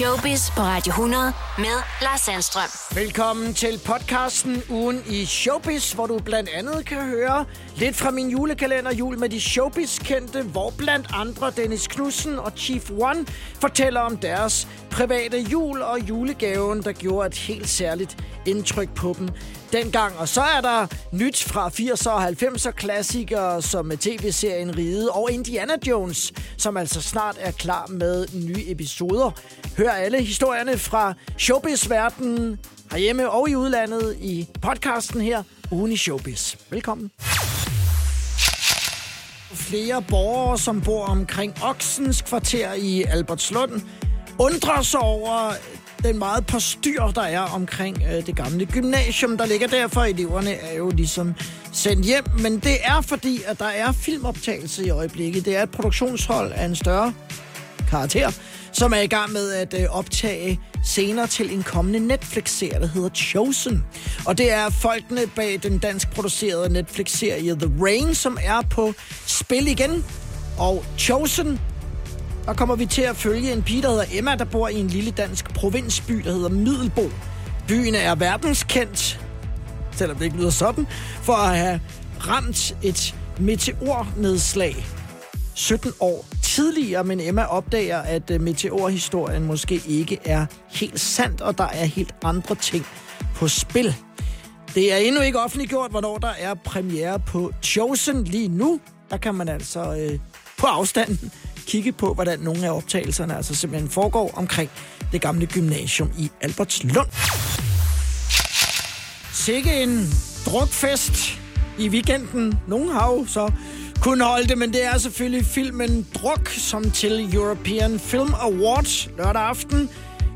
Showbiz på Radio 100 med Lars Sandstrøm. Velkommen til podcasten Ugen i Showbiz, hvor du blandt andet kan høre lidt fra min julekalender Jul med de Showbiz-kendte, hvor blandt andre Dennis Knudsen og Chief One fortæller om deres private jul og julegaven, der gjorde et helt særligt indtryk på dem dengang. Og så er der nyt fra 80'er og 90'er klassikere som tv-serien Ride og Indiana Jones, som altså snart er klar med nye episoder. Hør alle historierne fra showbiz-verdenen herhjemme og i udlandet i podcasten her, Ugen i Showbiz. Velkommen. Flere borgere, som bor omkring Oksens kvarter i Albertslund, undrer sig over den meget postyr, der er omkring øh, det gamle gymnasium, der ligger der, for Eleverne er jo ligesom sendt hjem, men det er fordi, at der er filmoptagelse i øjeblikket. Det er et produktionshold af en større karakter, som er i gang med at øh, optage senere til en kommende Netflix-serie, der hedder Chosen. Og det er folkene bag den dansk producerede Netflix-serie The Rain, som er på spil igen. Og Chosen der kommer vi til at følge en pige, der hedder Emma, der bor i en lille dansk provinsby, der hedder Middelbo. Byen er verdenskendt, selvom det ikke lyder sådan, for at have ramt et meteornedslag 17 år tidligere, men Emma opdager, at øh, meteorhistorien måske ikke er helt sandt, og der er helt andre ting på spil. Det er endnu ikke offentliggjort, hvornår der er premiere på Chosen lige nu. Der kan man altså øh, på afstanden kigge på, hvordan nogle af optagelserne altså simpelthen foregår omkring det gamle gymnasium i Albertslund. Sikke en drukfest i weekenden. Nogen har jo så kun holde det, men det er selvfølgelig filmen Druk, som til European Film Awards lørdag aften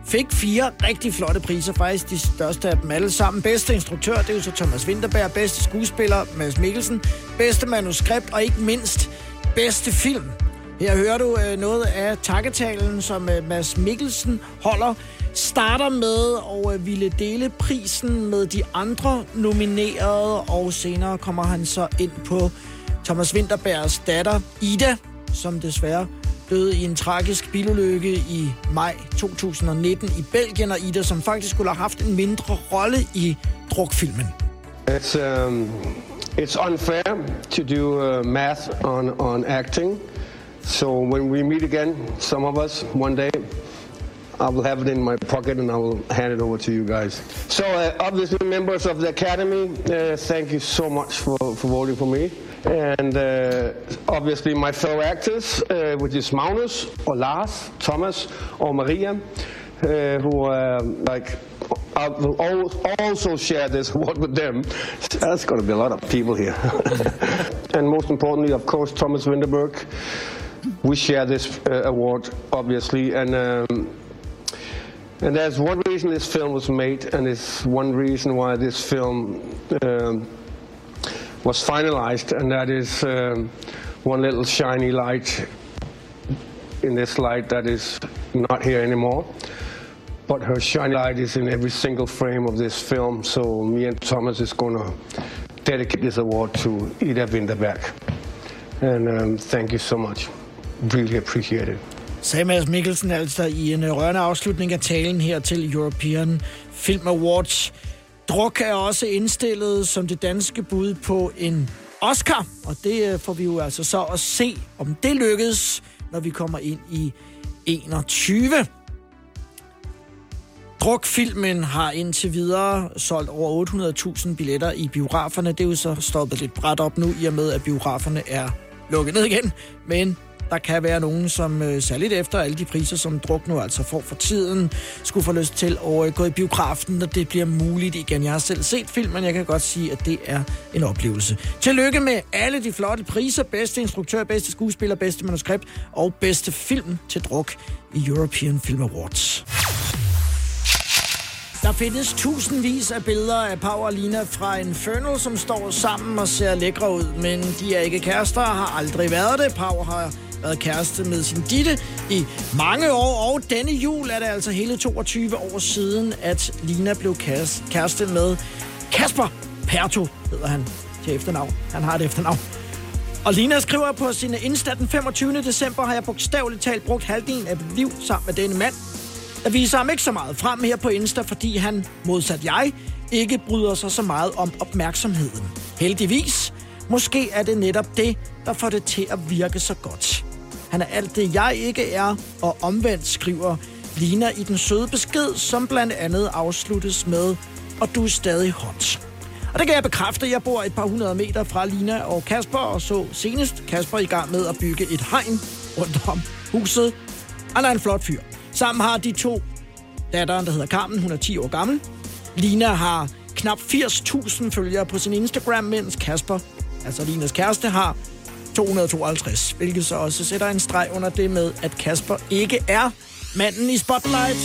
fik fire rigtig flotte priser, faktisk de største af dem alle sammen. Bedste instruktør, det er jo så Thomas Winterberg, bedste skuespiller, Mads Mikkelsen, bedste manuskript og ikke mindst bedste film. Her hører du øh, noget af takketalen, som øh, Mads Mikkelsen holder. Starter med at øh, ville dele prisen med de andre nominerede, og senere kommer han så ind på Thomas Winterbergs datter, Ida, som desværre døde i en tragisk bilulykke i maj 2019 i Belgien, og Ida, som faktisk skulle have haft en mindre rolle i drukfilmen. It's, um, it's unfair to do uh, math on, on acting. So when we meet again, some of us, one day, I will have it in my pocket and I will hand it over to you guys. So uh, obviously members of the Academy, uh, thank you so much for, for voting for me. And uh, obviously my fellow actors, uh, which is Magnus or Lars, Thomas or Maria, uh, who are like I will also share this award with them. That's going to be a lot of people here. and most importantly, of course, Thomas Winterberg, we share this uh, award, obviously, and um, and there's one reason this film was made, and it's one reason why this film um, was finalized, and that is um, one little shiny light in this light that is not here anymore. But her shiny light is in every single frame of this film, so me and Thomas is going to dedicate this award to Ida Winterberg. And um, thank you so much. really appreciate it. Sagde Mads Mikkelsen altså i en øh, rørende afslutning af talen her til European Film Awards. Druk er også indstillet som det danske bud på en Oscar, og det øh, får vi jo altså så at se, om det lykkes, når vi kommer ind i 21. Drukfilmen har indtil videre solgt over 800.000 billetter i biograferne. Det er jo så stoppet lidt bræt op nu, i og med at biograferne er lukket ned igen. Men der kan være nogen, som øh, særligt efter alle de priser, som druk nu altså får for tiden, skulle få lyst til at øh, gå i biografen, når det bliver muligt igen. Jeg har selv set filmen, jeg kan godt sige, at det er en oplevelse. Tillykke med alle de flotte priser. Bedste instruktør, bedste skuespiller, bedste manuskript og bedste film til druk i European Film Awards. Der findes tusindvis af billeder af Pau og Lina fra Infernal, som står sammen og ser lækre ud, men de er ikke kærester og har aldrig været det. Pau har været kæreste med sin Ditte i mange år, og denne jul er det altså hele 22 år siden, at Lina blev kæreste med Kasper Perto, hedder han til efternavn. Han har et efternavn. Og Lina skriver på sin Insta den 25. december, har jeg bogstaveligt talt brugt halvdelen af mit liv sammen med denne mand. Jeg viser ham ikke så meget frem her på Insta, fordi han, modsat jeg, ikke bryder sig så meget om opmærksomheden. Heldigvis. Måske er det netop det, der får det til at virke så godt. Han er alt det, jeg ikke er, og omvendt skriver Lina i den søde besked, som blandt andet afsluttes med, og du er stadig hot. Og det kan jeg bekræfte. Jeg bor et par hundrede meter fra Lina og Kasper, og så senest Kasper i gang med at bygge et hegn rundt om huset. Han er en flot fyr. Sammen har de to datteren, der hedder Carmen. Hun er 10 år gammel. Lina har knap 80.000 følgere på sin Instagram, mens Kasper, altså Linas kæreste, har 252, hvilket så også sætter en streg under det med, at Kasper ikke er manden i Spotlight,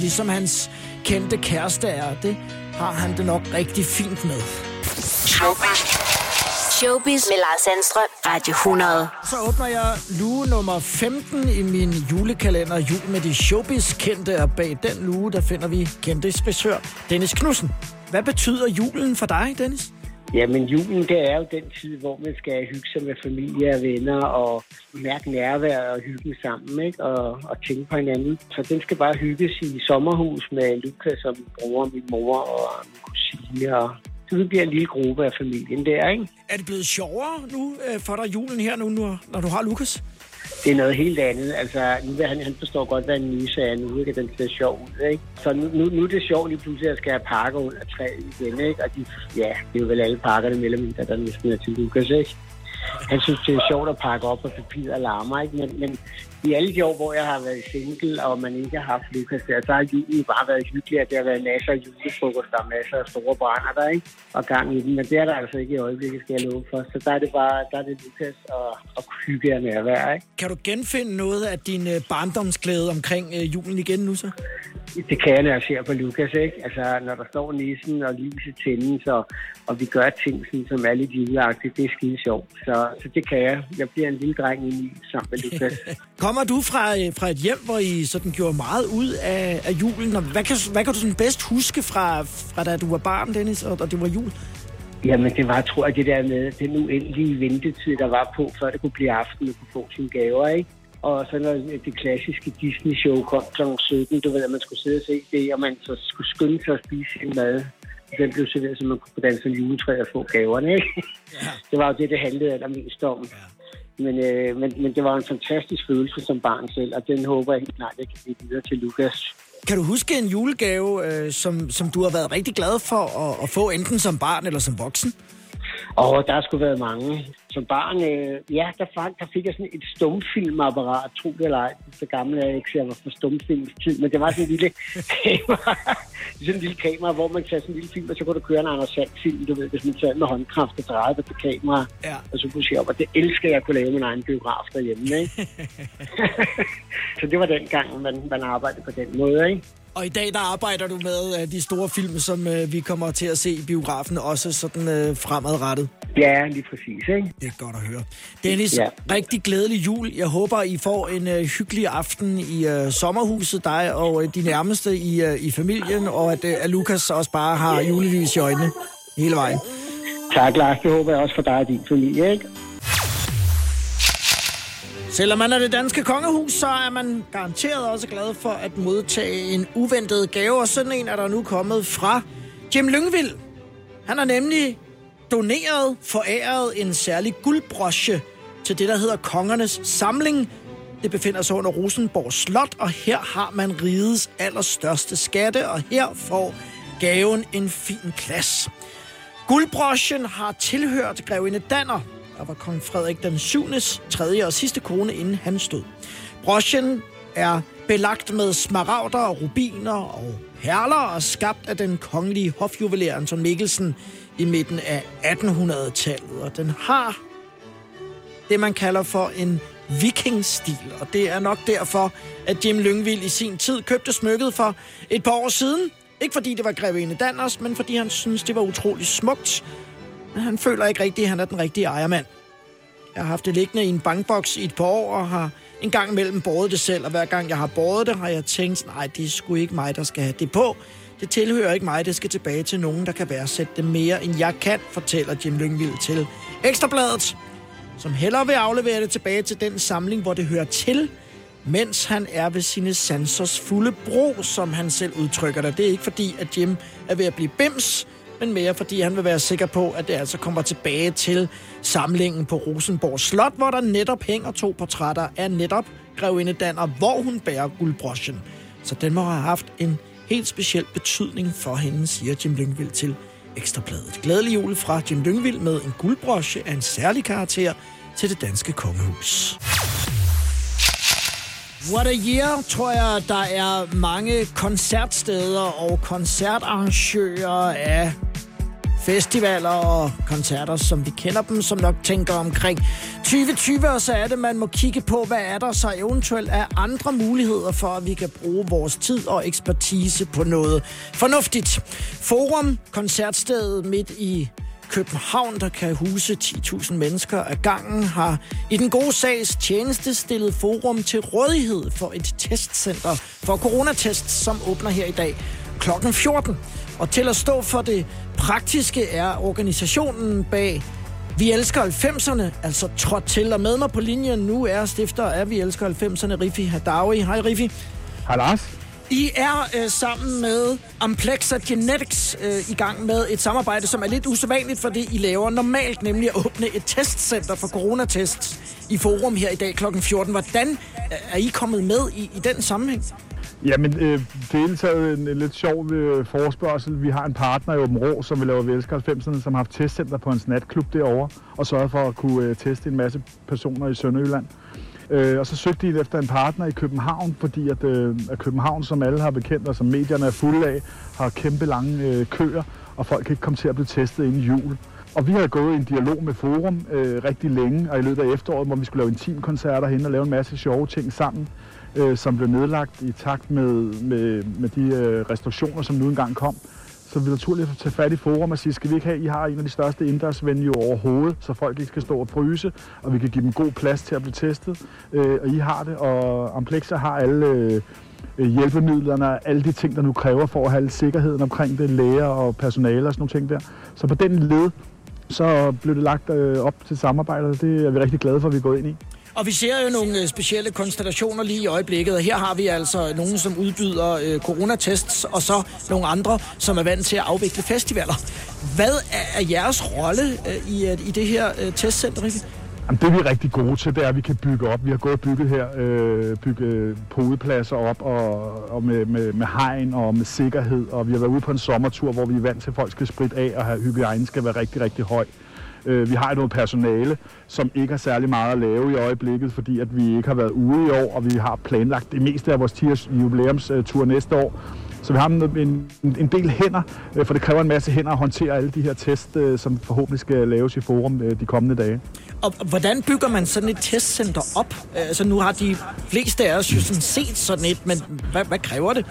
ligesom hans kendte kæreste er. Det har han det nok rigtig fint med. Showbiz med Lars Sandstrøm. Radio 100. Så åbner jeg luge nummer 15 i min julekalender Jul med de showbiz-kendte, og bag den luge, der finder vi kendte spæsør Dennis Knudsen. Hvad betyder julen for dig, Dennis? Jamen, julen, det er jo den tid, hvor man skal hygge sig med familie og venner og mærke nærvær og hygge sammen, ikke? Og, og tænke på hinanden. Så den skal bare hygges i sommerhus med Lukas og min bror, min mor og min kusine. Og så det bliver en lille gruppe af familien der, ikke? Er det blevet sjovere nu øh, for dig julen her nu, når, når du har Lukas? Det er noget helt andet. Altså, nu vil han, han forstår godt, hvad en nyse er nu, ikke? Den ser sjov ud, ikke? Så nu, nu, nu er det sjovt lige pludselig, at jeg skal have pakker under træet igen, ikke? Og de, ja, det er jo vel alle pakkerne mellem der, der næsten er til Lukas, ikke? Han synes, det er sjovt at pakke op, og papir og larmer, ikke? Men, men i alle de år, hvor jeg har været single, og man ikke har haft Lukas der, så har julen bare været hyggelig, at det har været masser af julefrokoster og masser af store brænder der, ikke? Og gang i den. Men det er der altså ikke i øjeblikket, skal jeg love for. Så der er det bare, der er det Lukas og, og hygge og nærvær, ikke? Kan du genfinde noget af din øh, barndomsglæde omkring øh, julen igen nu så? Det kan jeg, når jeg ser på Lukas, ikke? Altså, når der står nissen og lyset tændes, og, og vi gør ting, sådan, som er lidt juleagtigt, det er skide sjovt. Så, så det kan jeg. Jeg bliver en lille dreng i sammen med Lukas. Kommer du fra, øh, fra et hjem, hvor I sådan gjorde meget ud af, af julen? Og hvad kan, hvad kan du sådan bedst huske fra, fra da du var barn, Dennis, og, og det var jul? Jamen, det var, tror jeg, det der med den uendelige ventetid, der var på, før det kunne blive aften og kunne få sine gaver, ikke? Og så når det klassiske Disney-show kom kl. 17, du ved, at man skulle sidde og se det, og man så skulle skynde sig at spise sin mad. Den blev serveret, så man kunne danse en juletræ og få gaverne, ikke? Ja. Det var jo det, det handlede allermest om. Ja. Men, øh, men, men det var en fantastisk følelse som barn selv, og den håber jeg helt klart, jeg kan give videre til Lukas. Kan du huske en julegave, øh, som, som du har været rigtig glad for at, at få, enten som barn eller som voksen? Og der har sgu været mange. Som barn, øh, ja, der, fandt, der fik jeg sådan et stumfilmapparat, tro det eller ej. Så gammel er jeg ikke, så jeg var for stumfilmstid, men det var sådan en lille kamera, sådan en lille kamera, hvor man tager sådan en lille film, og så kunne du køre en Anders Sand-film, du ved, hvis man tager med håndkraft og drejede på kamera, Ja. og så kunne se op, og det elsker jeg at kunne lave min egen biograf derhjemme, ikke? så det var den gang, man, man arbejdede på den måde, ikke? Og i dag der arbejder du med øh, de store film, som øh, vi kommer til at se i biografen, også sådan øh, fremadrettet. Ja, lige præcis, ikke? Det er godt at høre. Dennis, ja. Rigtig glædelig jul. Jeg håber, I får en øh, hyggelig aften i øh, sommerhuset, dig og øh, de nærmeste i, øh, i familien, og at, at Lukas også bare har julelys i øjnene hele vejen. Tak, Lars. Det håber jeg også for dig og din familie, ikke? Selvom man er det danske kongehus, så er man garanteret også glad for at modtage en uventet gave, og sådan en er der nu kommet fra Jim Lyngvild. Han har nemlig doneret, foræret en særlig guldbrosje til det, der hedder Kongernes Samling. Det befinder sig under Rosenborg Slot, og her har man rigets allerstørste skatte, og her får gaven en fin plads. Guldbrochen har tilhørt grevinde Danner, der var kong Frederik den 7. tredje og sidste kone, inden han stod. Brochen er belagt med smaragder og rubiner og perler og skabt af den kongelige hofjuveler Anton Mikkelsen i midten af 1800-tallet. Og den har det, man kalder for en vikingstil. Og det er nok derfor, at Jim Lyngvild i sin tid købte smykket for et par år siden. Ikke fordi det var grevinde Danners, men fordi han synes det var utrolig smukt. Han føler ikke rigtigt, at han er den rigtige ejermand. Jeg har haft det liggende i en bankboks i et par år, og har en gang imellem båret det selv. Og hver gang jeg har båret det, har jeg tænkt, nej, det er sgu ikke mig, der skal have det på. Det tilhører ikke mig, det skal tilbage til nogen, der kan værdsætte det mere, end jeg kan, fortæller Jim Lyngvild til Ekstrabladet, som hellere vil aflevere det tilbage til den samling, hvor det hører til, mens han er ved sine sansers fulde bro, som han selv udtrykker det. Det er ikke fordi, at Jim er ved at blive bims, men mere fordi han vil være sikker på, at det altså kommer tilbage til samlingen på Rosenborg Slot, hvor der netop hænger to portrætter af netop grevinde Danner, hvor hun bærer guldbroschen. Så den må have haft en helt speciel betydning for hende, siger Jim Lyngvild til Ekstrabladet. Glædelig jul fra Jim Lyngvild med en guldbrosje af en særlig karakter til det danske kongehus. What a year, tror jeg, der er mange koncertsteder og koncertarrangører af festivaler og koncerter, som vi kender dem, som nok tænker omkring 2020, og så er det, man må kigge på, hvad er der så eventuelt er andre muligheder for, at vi kan bruge vores tid og ekspertise på noget fornuftigt. Forum, koncertstedet midt i København, der kan huse 10.000 mennesker ad gangen, har i den gode sags tjeneste stillet forum til rådighed for et testcenter for coronatests, som åbner her i dag kl. 14. Og til at stå for det praktiske er organisationen bag Vi elsker 90'erne, altså trådt til. Og med mig på linjen nu er stifter af Vi elsker 90'erne, Rifi Hadawi. Hej Rifi. Hej Lars. I er øh, sammen med Amplexa Genetics øh, i gang med et samarbejde, som er lidt usædvanligt for det, I laver normalt, nemlig at åbne et testcenter for coronatests i Forum her i dag kl. 14. Hvordan øh, er I kommet med i, i den sammenhæng? Jamen, øh, det er taget en, en lidt sjov øh, forespørgsel. Vi har en partner i Åben Rå, som vi laver Velsker 90'erne, som har haft testcenter på en natklub derovre, og sørget for at kunne øh, teste en masse personer i Sønderjylland. Øh, Øh, og så søgte de efter en partner i København, fordi at, øh, at København, som alle har bekendt, og som medierne er fulde af, har kæmpe lange øh, køer, og folk kan ikke komme til at blive testet inden jul. Og vi har gået i en dialog med Forum øh, rigtig længe, og i løbet af efteråret, hvor vi skulle lave intimkoncerter hen og lave en masse sjove ting sammen, øh, som blev nedlagt i takt med, med, med de øh, restriktioner, som nu engang kom. Så vi naturligt tage fat i forum og sige, skal vi ikke have, I har en af de største indendørsvenue overhovedet, så folk ikke skal stå og fryse, og vi kan give dem god plads til at blive testet. Øh, og I har det, og Amplexa har alle øh, hjælpemidlerne, alle de ting, der nu kræver for at have sikkerheden omkring det, læger og personale og sådan nogle ting der. Så på den led, så blev det lagt øh, op til samarbejdet, og det er vi rigtig glade for, at vi er gået ind i. Og vi ser jo nogle øh, specielle konstellationer lige i øjeblikket, og her har vi altså nogen, som udbyder øh, coronatests, og så nogle andre, som er vant til at afvikle festivaler. Hvad er, jeres rolle øh, i, øh, i det her øh, testcenter, Rikke? Jamen, det vi er rigtig gode til, det er, at vi kan bygge op. Vi har gået og bygget her, øh, bygge øh, podepladser op og, og med, med, med hegn og med sikkerhed. Og vi har været ude på en sommertur, hvor vi er vant til, at folk skal spritte af og have hygiejne skal være rigtig, rigtig høj. Øh, Øh, vi har noget personale, som ikke har særlig meget at lave i øjeblikket, fordi at vi ikke har været ude i år, og vi har planlagt det meste af vores 10 jubilæumstur næste år. Så vi har en, en del hænder, øh, for det kræver en masse hænder at håndtere alle de her test, øh, som forhåbentlig skal laves i forum de kommende dage. Og hvordan bygger man sådan et testcenter op? Altså nu har de fleste af os jo sådan set sådan et, men hvad, hvad kræver det?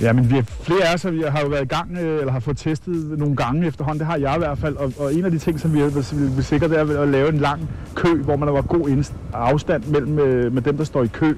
Ja, men vi er flere af os, vi har jo været i gang, øh, eller har fået testet nogle gange efterhånden. Det har jeg i hvert fald. Og, og en af de ting, som vi vil det er at lave en lang kø, hvor man har god afstand mellem øh, med dem, der står i kø.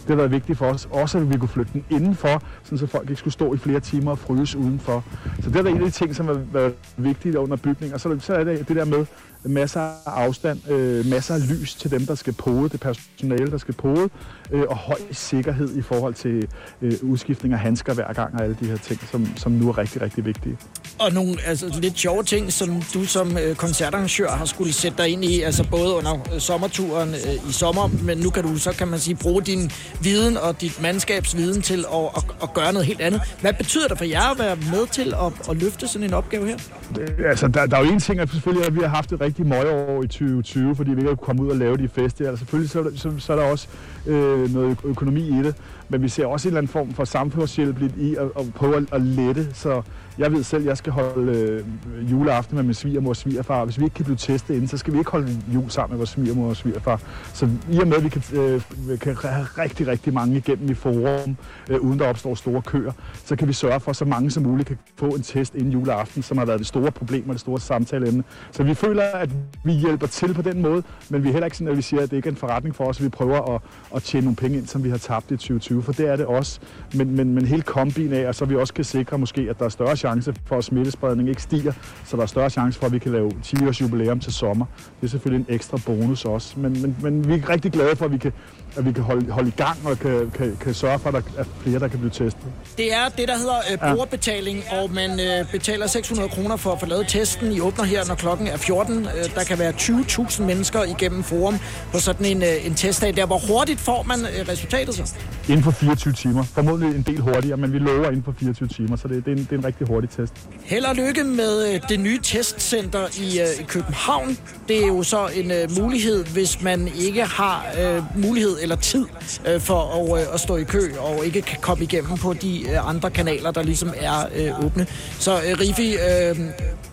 Det har været vigtigt for os. Også at vi kunne flytte den indenfor, så folk ikke skulle stå i flere timer og fryse udenfor. Så det er en af de ting, som har været vigtigt under bygning. Og så, så er det det der med, masser af afstand, øh, masser af lys til dem, der skal pode, det personale, der skal pode, øh, og høj sikkerhed i forhold til øh, udskiftning af handsker hver gang og alle de her ting, som, som nu er rigtig, rigtig vigtige. Og nogle altså, lidt sjove ting, som du som øh, koncertarrangør har skulle sætte dig ind i, altså både under øh, sommerturen øh, i sommer, men nu kan du så, kan man sige, bruge din viden og dit mandskabs viden til at, at, at gøre noget helt andet. Hvad betyder det for jer at være med til at, at løfte sådan en opgave her? Øh, altså, der, der er jo en ting, at selvfølgelig at vi har haft et rigtig møgår i 2020, fordi vi ikke har komme ud og lave de festivaler. Selvfølgelig så, så, så er der også øh, noget økonomi i det, men vi ser også en eller anden form for samfundshjælp i at, at prøve at, at lette, så jeg ved selv, at jeg skal holde øh, juleaften med min svigermor og svigerfar. Hvis vi ikke kan blive testet inden, så skal vi ikke holde jul sammen med vores svigermor og svigerfar. Så i og med, at vi kan, øh, kan have rigtig, rigtig mange igennem i forum, øh, uden der opstår store køer, så kan vi sørge for, at så mange som muligt kan få en test inden juleaften, som har været det store problem og det store samtaleemne. Så vi føler, at vi hjælper til på den måde, men vi er heller ikke sådan, at vi siger, at det ikke er en forretning for os. Vi prøver at, at tjene nogle penge ind, som vi har tabt i 2020, for det er det også. Men, men, men hele kombin af, og så vi også kan sikre måske, at der er større chance for, at smittespredning ikke stiger, så der er større chance for, at vi kan lave 10 års jubilæum til sommer. Det er selvfølgelig en ekstra bonus også. Men, men, men vi er rigtig glade for, at vi kan, at vi kan holde, holde i gang og kan, kan, kan sørge for, at der er flere, der kan blive testet. Det er det, der hedder øh, brugerbetaling, og man øh, betaler 600 kroner for at få lavet testen. I åbner her, når klokken er 14. Øh, der kan være 20.000 mennesker igennem forum på sådan en, øh, en testdag. Der, hvor hurtigt får man øh, resultatet så? Inden for 24 timer. Formodentlig en del hurtigere, men vi lover inden for 24 timer, så det, det, er, en, det er en rigtig hurtig test. Held og lykke med øh, det nye testcenter i, øh, i København. Det er jo så en øh, mulighed, hvis man ikke har øh, mulighed eller tid øh, for at, øh, at stå i kø og ikke kan komme igennem på de øh, andre kanaler, der ligesom er øh, åbne. Så øh, Rifi, øh,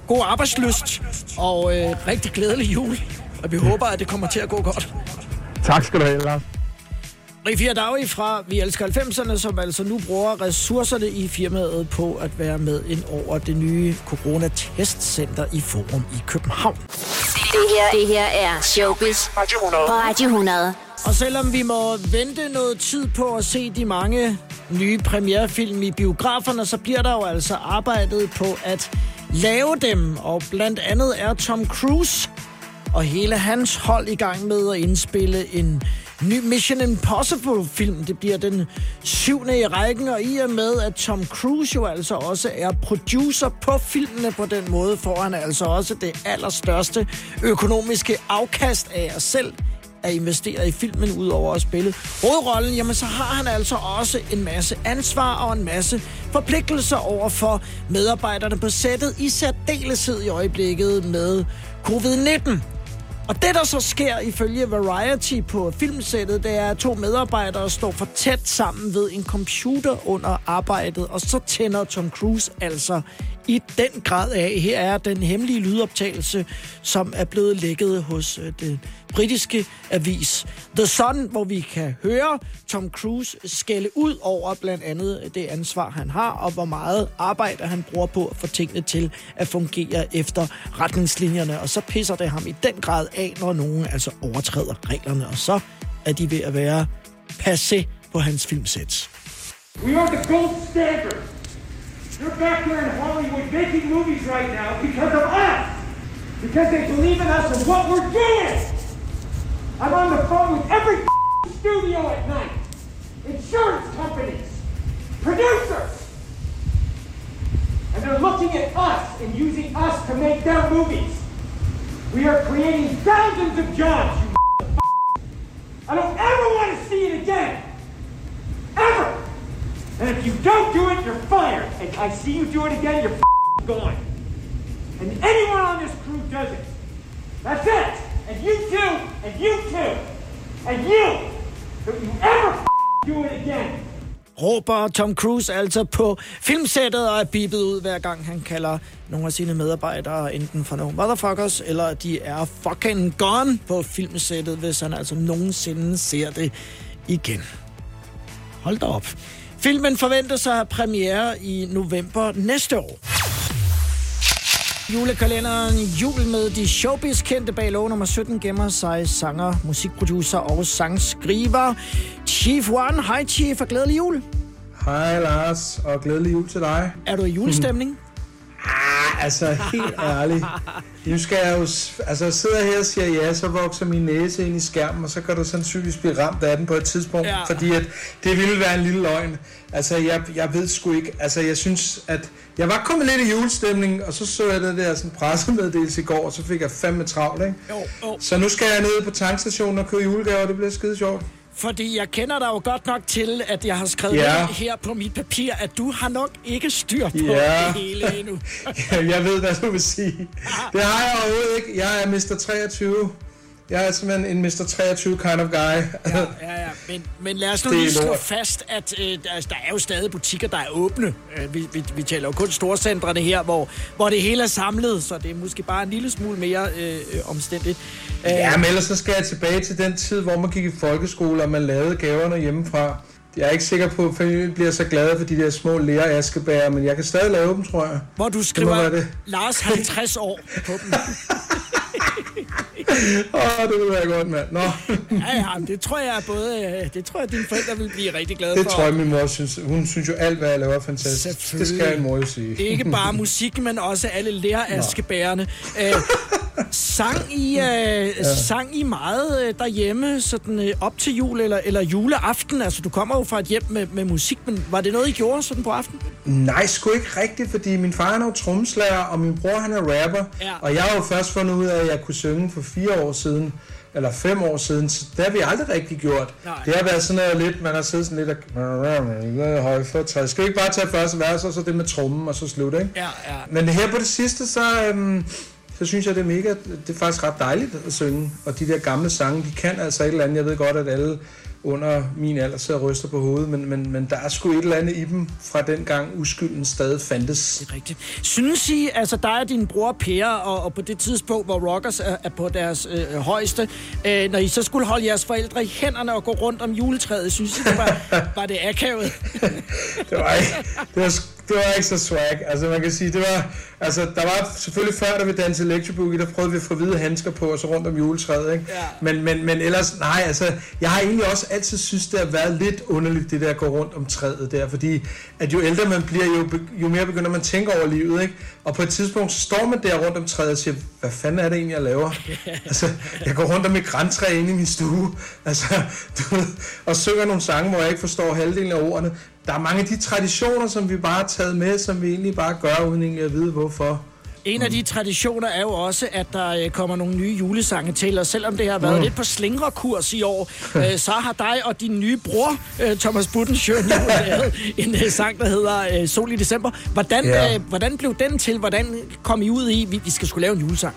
god arbejdsløst og øh, rigtig glædelig jul. Og vi håber, at det kommer til at gå godt. Tak skal du have, Lars. Riffi Adawi fra Vi Elsker 90'erne, som altså nu bruger ressourcerne i firmaet på at være med ind over det nye coronatestcenter i Forum i København. Det her, det her er Showbiz på Radio 100. Og selvom vi må vente noget tid på at se de mange nye premierefilm i biograferne, så bliver der jo altså arbejdet på at lave dem. Og blandt andet er Tom Cruise og hele hans hold i gang med at indspille en ny Mission Impossible-film. Det bliver den syvende i rækken, og i og med, at Tom Cruise jo altså også er producer på filmene på den måde, får han altså også det allerstørste økonomiske afkast af at selv at investere i filmen, udover at spille hovedrollen, jamen så har han altså også en masse ansvar og en masse forpligtelser over for medarbejderne på sættet, i særdeleshed i øjeblikket med covid-19. Og det, der så sker ifølge Variety på filmsættet, det er, at to medarbejdere står for tæt sammen ved en computer under arbejdet, og så tænder Tom Cruise altså i den grad af. Her er den hemmelige lydoptagelse, som er blevet lækket hos øh, den britiske avis The Sun, hvor vi kan høre Tom Cruise skælde ud over blandt andet det ansvar, han har, og hvor meget arbejde han bruger på at få tingene til at fungere efter retningslinjerne. Og så pisser det ham i den grad af, når nogen altså overtræder reglerne, og så er de ved at være passé på hans filmsæt. We are the gold standard. You're back here in Hollywood making movies right now because of us. Because they believe in us and what we're doing. I'm on the phone with every studio at night. Insurance companies. Producers. And they're looking at us and using us to make their movies. We are creating thousands of jobs, you I don't ever want to see it again. And if you don't do it, you're fired. And I see you do it again, you're gone. And anyone on this crew does it. That's it. And you too, and you too, and you. Don't you ever do it again. råber Tom Cruise altså på filmsættet og er bippet ud, hver gang han kalder nogle af sine medarbejdere enten for nogle motherfuckers, eller de er fucking gone på filmsættet, hvis han altså nogensinde ser det igen. Hold da op. Filmen forventes at have premiere i november næste år. Julekalenderen Jul med de showbiz kendte bag lov nummer 17 gemmer sig sanger, musikproducer og sangskriver. Chief One, hej Chief, og glædelig jul. Hej Lars, og glædelig jul til dig. Er du i julestemning? Ah, altså helt ærligt. Nu skal jeg jo, altså jeg sidder her og siger ja, så vokser min næse ind i skærmen, og så kan du sandsynligvis blive ramt af den på et tidspunkt, Ja. fordi at det ville være en lille løgn. Altså jeg, jeg ved sgu ikke, altså jeg synes, at jeg var kommet lidt i julestemning, og så så jeg det der sådan pressemeddelelse i går, og så fik jeg fandme travlt, ikke? Jo, jo. Så nu skal jeg ned på tankstationen og købe julegaver, det bliver skide sjovt. Fordi jeg kender dig jo godt nok til, at jeg har skrevet Ja. her på mit papir, at du har nok ikke styr på Ja. det hele endnu. jeg ved, hvad du vil sige. Det har jeg overhovedet ikke. Jeg er Mr. 23. Jeg er simpelthen en Mr. 23 kind of guy. Ja, ja, ja. Men, men lad os nu Det lige slå fast, at øh, der, altså, der er jo stadig butikker, der er åbne. Øh, vi, vi, vi taler jo kun storcentrene her, hvor, hvor det hele er samlet, så det er måske bare en lille smule mere øh, øh, omstændigt. Øh, Ja, men ellers så skal jeg tilbage til den tid, hvor man gik i folkeskole, og man lavede gaverne hjemmefra. Jeg er ikke sikker på, at familien bliver så glade for de der små lære askebærer, men jeg kan stadig lave dem, tror jeg. hvor du skriver være det. Lars 50 år på dem. Åh, det vil være godt, mand. Nå. Ja, ja, men det tror jeg både, øh, det tror jeg, dine forældre vil blive rigtig glade Det for. tror jeg, min mor synes. Hun synes jo alt, hvad jeg laver, er fantastisk. Det skal en mor jo sige. Ikke bare musik, men også alle læreraskebærerne. Øh, sang, I, øh, ja. sang I meget øh, derhjemme sådan, øh, op til jul eller, eller juleaften? Altså, du kommer jo fra et hjem med, med musik, men var det noget, I gjorde sådan på aftenen? Nej, sgu ikke rigtigt, fordi min far han er jo trommeslager, og min bror han er rapper. Ja. Og jeg har jo først fundet ud af, at jeg kunne synge for fire år siden, eller fem år siden, så det har vi aldrig rigtig gjort. Nej. Det har været sådan noget lidt, man har siddet sådan lidt og høj for træ. Skal vi ikke bare tage første vers, og så det med trommen, og så slut, ikke? Ja, ja. Men her på det sidste, så, øhm, så synes jeg, det er mega, det er faktisk ret dejligt at synge. Og de der gamle sange, de kan altså et eller andet. Jeg ved godt, at alle under min alder sidder og ryster på hovedet, men, men, men der er sgu et eller andet i dem fra den gang uskylden stadig fandtes. Det er rigtigt. Synes I, altså dig og din bror Per, og, og på det tidspunkt, hvor Rockers er, er på deres øh, højeste, øh, når I så skulle holde jeres forældre i hænderne og gå rundt om juletræet, synes I, det var, var det akavet? Det var ikke, det var, det var ikke så swag. Altså man kan sige, det var, altså der var selvfølgelig før, da vi dansede Electro Boogie, der prøvede vi at få hvide handsker på, og så rundt om juletræet, ikke? Ja. Men, men, men ellers, nej, altså, jeg har egentlig også altid synes, det har været lidt underligt, det der at gå rundt om træet der, fordi at jo ældre man bliver, jo, jo mere begynder man at tænke over livet, ikke? Og på et tidspunkt, så står man der rundt om træet og siger, hvad fanden er det egentlig, jeg laver? altså, jeg går rundt om et græntræ inde i min stue, altså, du ved, og synger nogle sange, hvor jeg ikke forstår halvdelen af ordene. Der er mange af de traditioner, som vi bare har taget med, som vi egentlig bare gør, uden egentlig at vide hvorfor. En af de traditioner er jo også, at der øh, kommer nogle nye julesange til, og selvom det har været mm. lidt på slingrekurs i år, øh, så har dig og din nye bror, øh, Thomas Buttensjøen, jo lavet en øh, sang, der hedder øh, Sol i december. Hvordan, øh, hvordan blev den til? Hvordan kom I ud i, vi, vi skal skulle lave en julesang?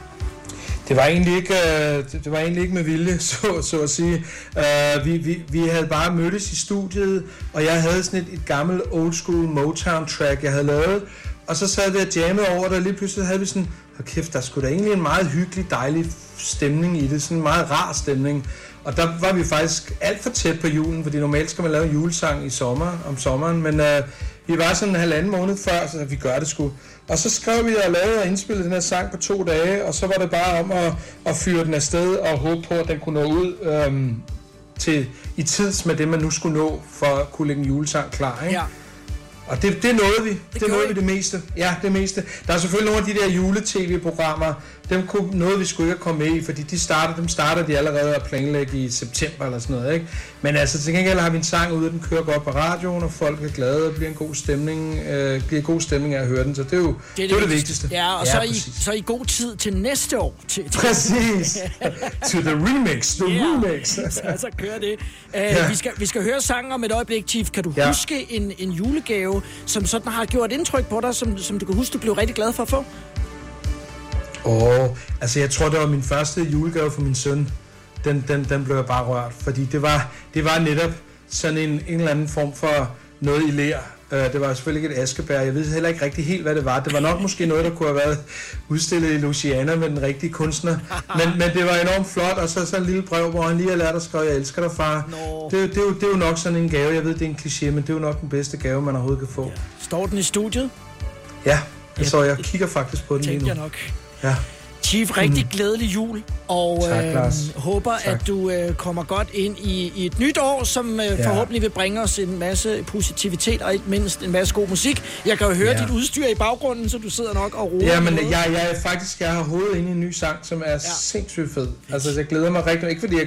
Det var egentlig ikke, øh, det, det var egentlig ikke med vilje, så, så at sige. Uh, vi, vi, vi havde bare mødtes i studiet, og jeg havde sådan et, et gammelt old school Motown track, jeg havde lavet. Og så sad vi og jammede over det, og lige pludselig havde vi sådan, hold kæft, der skulle da egentlig en meget hyggelig, dejlig stemning i det. Sådan en meget rar stemning. Og der var vi faktisk alt for tæt på julen, fordi normalt skal man lave en julesang i sommer, om sommeren, men uh, vi var sådan en halvanden måned før, så vi gør det sgu. Og så skrev vi og lavede og indspillede den her sang på to dage, og så var det bare om at, at fyre den afsted og håbe på, at den kunne nå ud øhm, til, i tids med det, man nu skulle nå for at kunne lægge en julesang klar. Ikke? Ja. Og det, det nåede vi. Det, det nåede vi det meste. Ja, det meste. Der er selvfølgelig nogle af de der jule-tv-programmer, dem kunne, nåede vi sgu ikke at komme med i, fordi de starter, dem starter de allerede at planlægge i september eller sådan noget. Ikke? Men altså til gengæld har vi en sang ude, den kører godt på radioen, og folk er glade og bliver en god stemning, øh, bliver god stemning af at høre den. Så det er jo det, er det, det vigtigste. Ja, og så, er I, præcis. så I god tid til næste år. Til, til, Præcis. to the remix. The Ja, remix. så, så kører det. Uh, vi, skal, vi skal høre sangen om et øjeblik, Chief. Kan du ja. Ja. huske en, en julegave, som sådan har gjort indtryk på dig, som, som du kan huske, du blev rigtig glad for at få? Åh, oh, altså jeg tror, det var min første julegave for min søn. Den, den, den blev jeg bare rørt, fordi det var, det var netop sådan en, en eller anden form for noget i lær. Uh, det var selvfølgelig ikke et askebær. Jeg ved heller ikke rigtig helt, hvad det var. Det var nok måske noget, der kunne have været udstillet i Louisiana med den rigtige kunstner. Men, men det var enormt flot, og så sådan en lille brev, hvor han lige har lært at skrive, jeg elsker dig, far. Det, er jo- det, er jo, det er jo nok sådan en gave. Jeg ved, det er en kliché, men det er jo nok den bedste gave, man overhovedet kan få. Står den i studiet? Ja, jeg, så jeg kigger faktisk på den lige nu. jeg nok. Ja. Chief, rigtig glædelig jul, og Tak, Lars. håber, Tak. at du øh, kommer godt ind i, i et nyt år, som øh, Ja. forhåbentlig vil bringe os en masse positivitet og ikke mindst en masse god musik. Jeg kan jo høre Ja. dit udstyr i baggrunden, så du sidder nok og roer. Ja, men jeg, jeg er faktisk, jeg har hovedet inde i en ny sang, som er ja. sindssygt fed. Altså, jeg glæder mig rigtig, ikke fordi jeg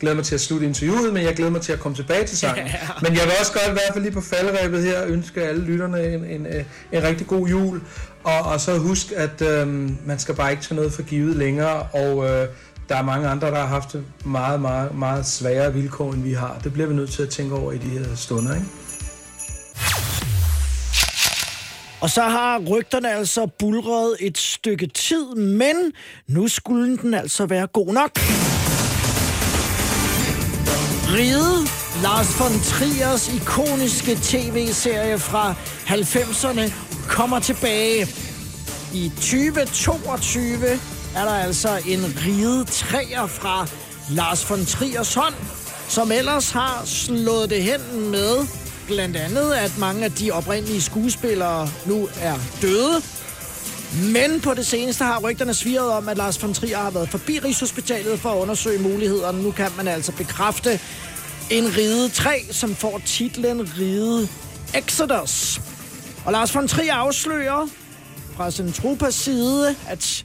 glæder mig til at slutte interviewet, men jeg glæder mig til at komme tilbage til sangen. Ja. Men jeg vil også godt i hvert fald lige på faldrebet her ønske alle lytterne en, en, en, en rigtig god jul. Og, og så husk, at øh, man skal bare ikke tage noget for givet længere, og øh, der er mange andre, der har haft meget, meget, meget sværere vilkår, end vi har. Det bliver vi nødt til at tænke over i de her stunder, ikke? Og så har rygterne altså bulret et stykke tid, men nu skulle den altså være god nok. Ride, Lars von Triers ikoniske tv-serie fra 90'erne, kommer tilbage. I 2022 er der altså en ride træer fra Lars von Triers hånd, som ellers har slået det hen med blandt andet, at mange af de oprindelige skuespillere nu er døde. Men på det seneste har rygterne svirret om, at Lars von Trier har været forbi Rigshospitalet for at undersøge mulighederne. Nu kan man altså bekræfte en ride 3, som får titlen Ride Exodus. Og Lars von Trier afslører fra Centropas side, at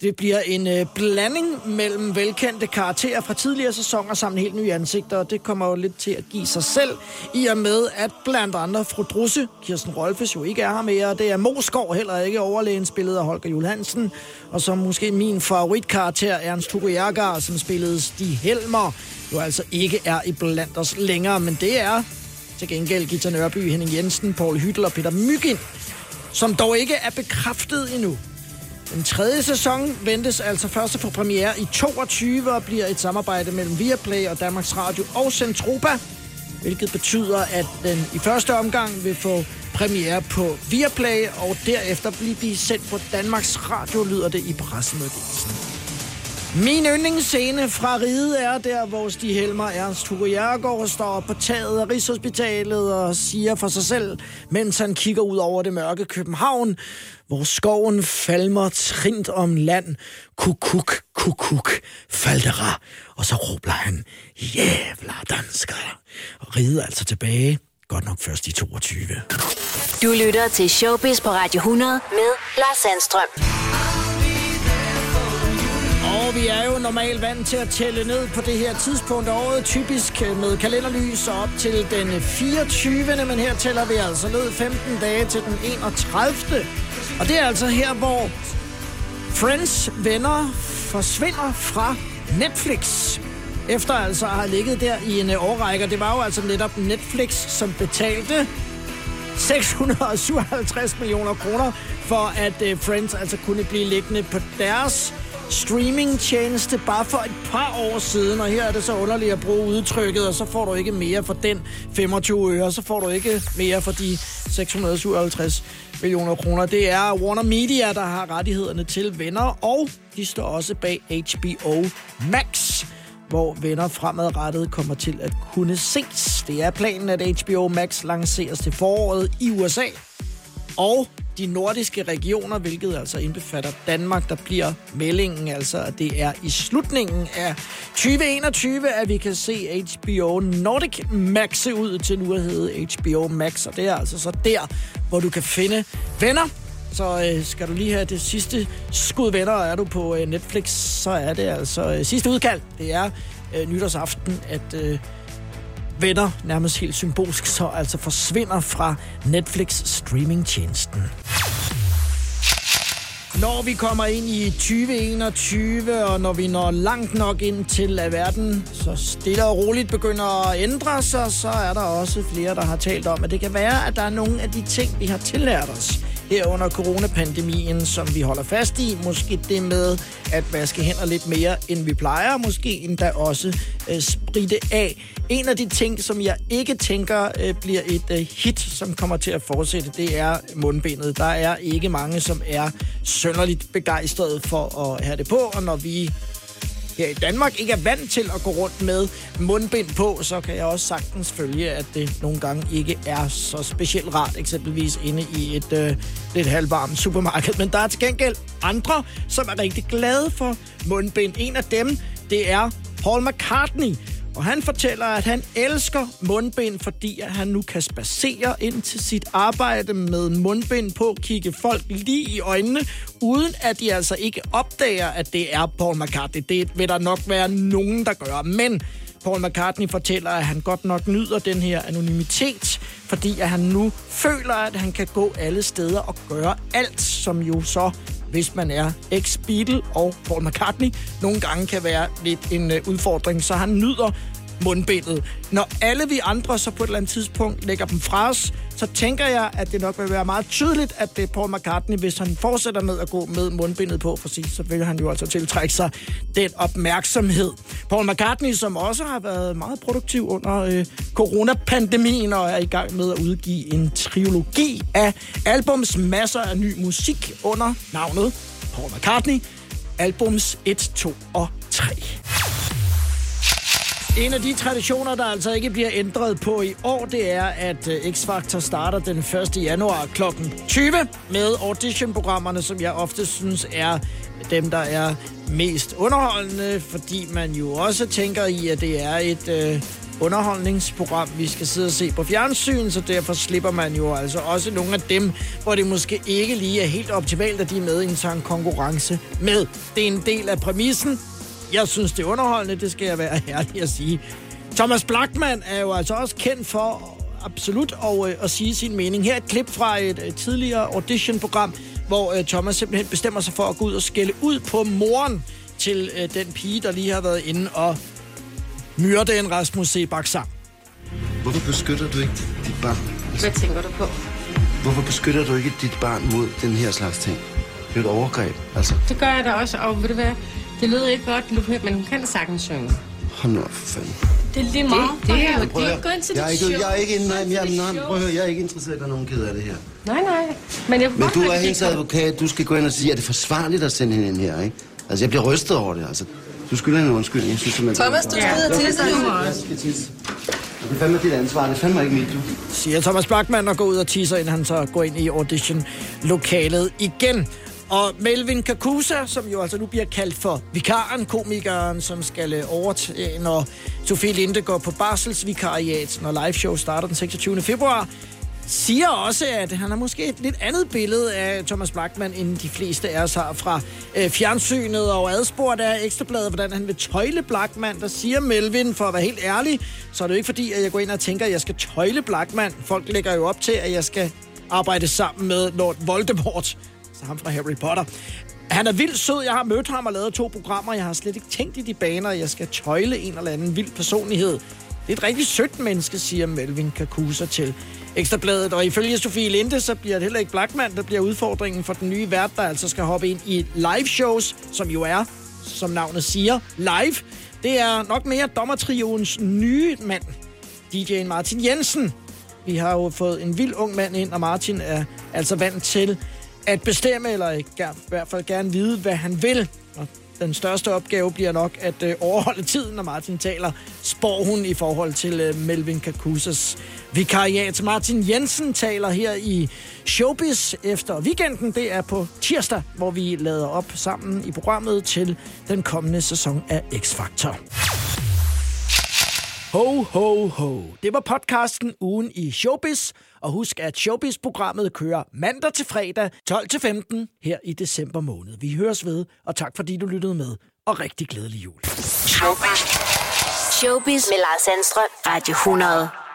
det bliver en øh, blanding mellem velkendte karakterer fra tidligere sæsoner sammen helt nye ansigter, og det kommer jo lidt til at give sig selv, i og med, at blandt andre fru Drusse, Kirsten Rolfes jo ikke er her mere, og det er Moskov heller ikke overlægen spillet af Holger Jul Hansen, og som måske min favoritkarakter, Ernst Hugo Jærgar, som spillede Stig Helmer, jo altså ikke er i blandt os længere, men det er til gengæld Gita Nørby, Henning Jensen, Paul Hyttel og Peter Mygind, som dog ikke er bekræftet endnu. Den tredje sæson ventes altså først at få premiere i 22 og bliver et samarbejde mellem Viaplay og Danmarks Radio og Centropa, hvilket betyder, at den i første omgang vil få premiere på Viaplay, og derefter blive sendt på Danmarks Radio, lyder det i pressemeddelelsen. Min yndlingsscene fra Ride er der, hvor Stig Helmer Ernst Hugo Jærgaard står på taget af Rigshospitalet og siger for sig selv, mens han kigger ud over det mørke København, hvor skoven falmer trint om land. Kukuk, kukuk, faldera. Og så råber han, jævla danskere. Og Ride altså tilbage, godt nok først i 22. Du lytter til Showbiz på Radio 100 med Lars Sandstrøm. Og vi er jo normalt vant til at tælle ned på det her tidspunkt af året, typisk øh, med kalenderlys op til den 24. Men her tæller vi altså ned 15 dage til den 31. Og det er altså her, hvor Friends venner forsvinder fra Netflix. Efter altså at have ligget der i en årrække. Det var jo altså netop Netflix, som betalte 657 millioner kroner for at øh, Friends altså kunne blive liggende på deres streamingtjeneste bare for et par år siden, og her er det så underligt at bruge udtrykket, og så får du ikke mere for den 25 øre, så får du ikke mere for de 657 millioner kroner. Det er Warner Media, der har rettighederne til venner, og de står også bag HBO Max hvor venner fremadrettet kommer til at kunne ses. Det er planen, at HBO Max lanceres til foråret i USA. Og de nordiske regioner, hvilket altså indbefatter Danmark, der bliver meldingen altså, at det er i slutningen af 2021, at vi kan se HBO Nordic maxe ud til nu at hedde HBO Max, og det er altså så der, hvor du kan finde venner, så øh, skal du lige have det sidste skud venner, og er du på øh, Netflix, så er det altså øh, sidste udkald. Det er øh, nytårsaften, at øh, venner, nærmest helt symbolsk, så altså forsvinder fra Netflix streamingtjenesten. Når vi kommer ind i 2021, og når vi når langt nok ind til, at verden så stille og roligt begynder at ændre sig, så er der også flere, der har talt om, at det kan være, at der er nogle af de ting, vi har tillært os her under coronapandemien, som vi holder fast i. Måske det med at vaske hænder lidt mere, end vi plejer. Måske endda også øh, spritte af. En af de ting, som jeg ikke tænker øh, bliver et øh, hit, som kommer til at fortsætte, det er mundbindet. Der er ikke mange, som er sønderligt begejstrede for at have det på, og når vi her i Danmark ikke er vant til at gå rundt med mundbind på, så kan jeg også sagtens følge, at det nogle gange ikke er så specielt rart, eksempelvis inde i et øh, lidt halvvarmt supermarked. Men der er til gengæld andre, som er rigtig glade for mundbind. En af dem, det er Paul McCartney, og han fortæller, at han elsker mundbind, fordi at han nu kan spacere ind til sit arbejde med mundbind på, kigge folk lige i øjnene, uden at de altså ikke opdager, at det er Paul McCartney. Det vil der nok være nogen, der gør. Men Paul McCartney fortæller, at han godt nok nyder den her anonymitet, fordi at han nu føler, at han kan gå alle steder og gøre alt, som jo så hvis man er ex-Beatle og Paul McCartney, nogle gange kan være lidt en øh, udfordring. Så han nyder mundbindet. Når alle vi andre så på et eller andet tidspunkt lægger dem fra os, så tænker jeg, at det nok vil være meget tydeligt, at det er Paul McCartney, hvis han fortsætter med at gå med mundbindet på, for sig, så vil han jo altså tiltrække sig den opmærksomhed. Paul McCartney, som også har været meget produktiv under øh, coronapandemien og er i gang med at udgive en trilogi af albums, masser af ny musik under navnet Paul McCartney, albums 1, 2 og 3. En af de traditioner, der altså ikke bliver ændret på i år, det er, at øh, X-Factor starter den 1. januar kl. 20 med auditionprogrammerne, som jeg ofte synes er dem, der er mest underholdende, fordi man jo også tænker i, at det er et øh, underholdningsprogram, vi skal sidde og se på fjernsyn, så derfor slipper man jo altså også nogle af dem, hvor det måske ikke lige er helt optimalt, at de er med i en konkurrence med. Det er en del af præmissen, jeg synes, det er underholdende, det skal jeg være ærlig at sige. Thomas Blackman er jo altså også kendt for absolut at, øh, at sige sin mening. Her er et klip fra et, et tidligere auditionprogram, hvor uh, Thomas simpelthen bestemmer sig for at gå ud og skælde ud på moren til den pige, der lige har været inde og myrde en Rasmus Sebak sammen. Hvorfor beskytter du ikke dit barn? Hvad tænker du på? Hvorfor beskytter du ikke dit barn mod den her slags ting? Det er et overgreb, altså. Det gør jeg da også, og ved du hvad? Det lyder ikke godt, men hun kan sagtens synge. Hold nu op, for fanden. Det er lige meget. Det, det er jo Prøv at det. Gå ind til jeg er ikke, show. jeg er ikke, inde, nej, jeg, Til nej, prøv at høre, jeg er ikke interesseret i at nogen ked af det her. Nej, nej. Men, jeg Men du er hendes advokat, du skal gå ind og sige, at det er forsvarligt at sende hende ind her, ikke? Altså, jeg bliver rystet over det, altså. Du skylder hende en undskyldning. Jeg synes, simpelthen, Thomas, du skal ud og tisse nu. Jeg skal tisse. Det er fandme dit ansvar, det er fandme ikke mit, du. siger Thomas Blackman og går ud og teaser, inden han så går ind i audition-lokalet igen. Og Melvin Kakusa, som jo altså nu bliver kaldt for vikaren, komikeren, som skal øh, overtage, når Sofie Linde går på barselsvikariat, når liveshow starter den 26. februar, siger også, at han har måske et lidt andet billede af Thomas Blackman, end de fleste af os har fra øh, fjernsynet og adspurgt af Ekstrabladet, hvordan han vil tøjle Blackman. Der siger Melvin, for at være helt ærlig, så er det jo ikke fordi, at jeg går ind og tænker, at jeg skal tøjle Blackman. Folk lægger jo op til, at jeg skal arbejde sammen med Lord Voldemort, så ham fra Harry Potter. Han er vildt sød. Jeg har mødt ham og lavet to programmer. Jeg har slet ikke tænkt i de baner, at jeg skal tøjle en eller anden vild personlighed. Det er et rigtig sødt menneske, siger Melvin Kakusa til Ekstrabladet. Og ifølge Sofie Linde, så bliver det heller ikke Blackman, der bliver udfordringen for den nye vært, der altså skal hoppe ind i live shows, som jo er, som navnet siger, live. Det er nok mere dommertrioens nye mand, DJ'en Martin Jensen. Vi har jo fået en vild ung mand ind, og Martin er altså vant til at bestemme, eller i hvert fald gerne vide, hvad han vil. Og den største opgave bliver nok at øh, overholde tiden, når Martin taler, spår hun i forhold til øh, Melvin Kakusas vikariat. Martin Jensen taler her i Showbiz efter weekenden. Det er på tirsdag, hvor vi lader op sammen i programmet til den kommende sæson af X-Factor. Ho, ho, ho. Det var podcasten Ugen i Showbiz. Og husk, at Showbiz-programmet kører mandag til fredag 12-15 her i december måned. Vi høres ved, og tak fordi du lyttede med. Og rigtig glædelig jul. Showbiz med Lars Sandstrøm. Radio 100.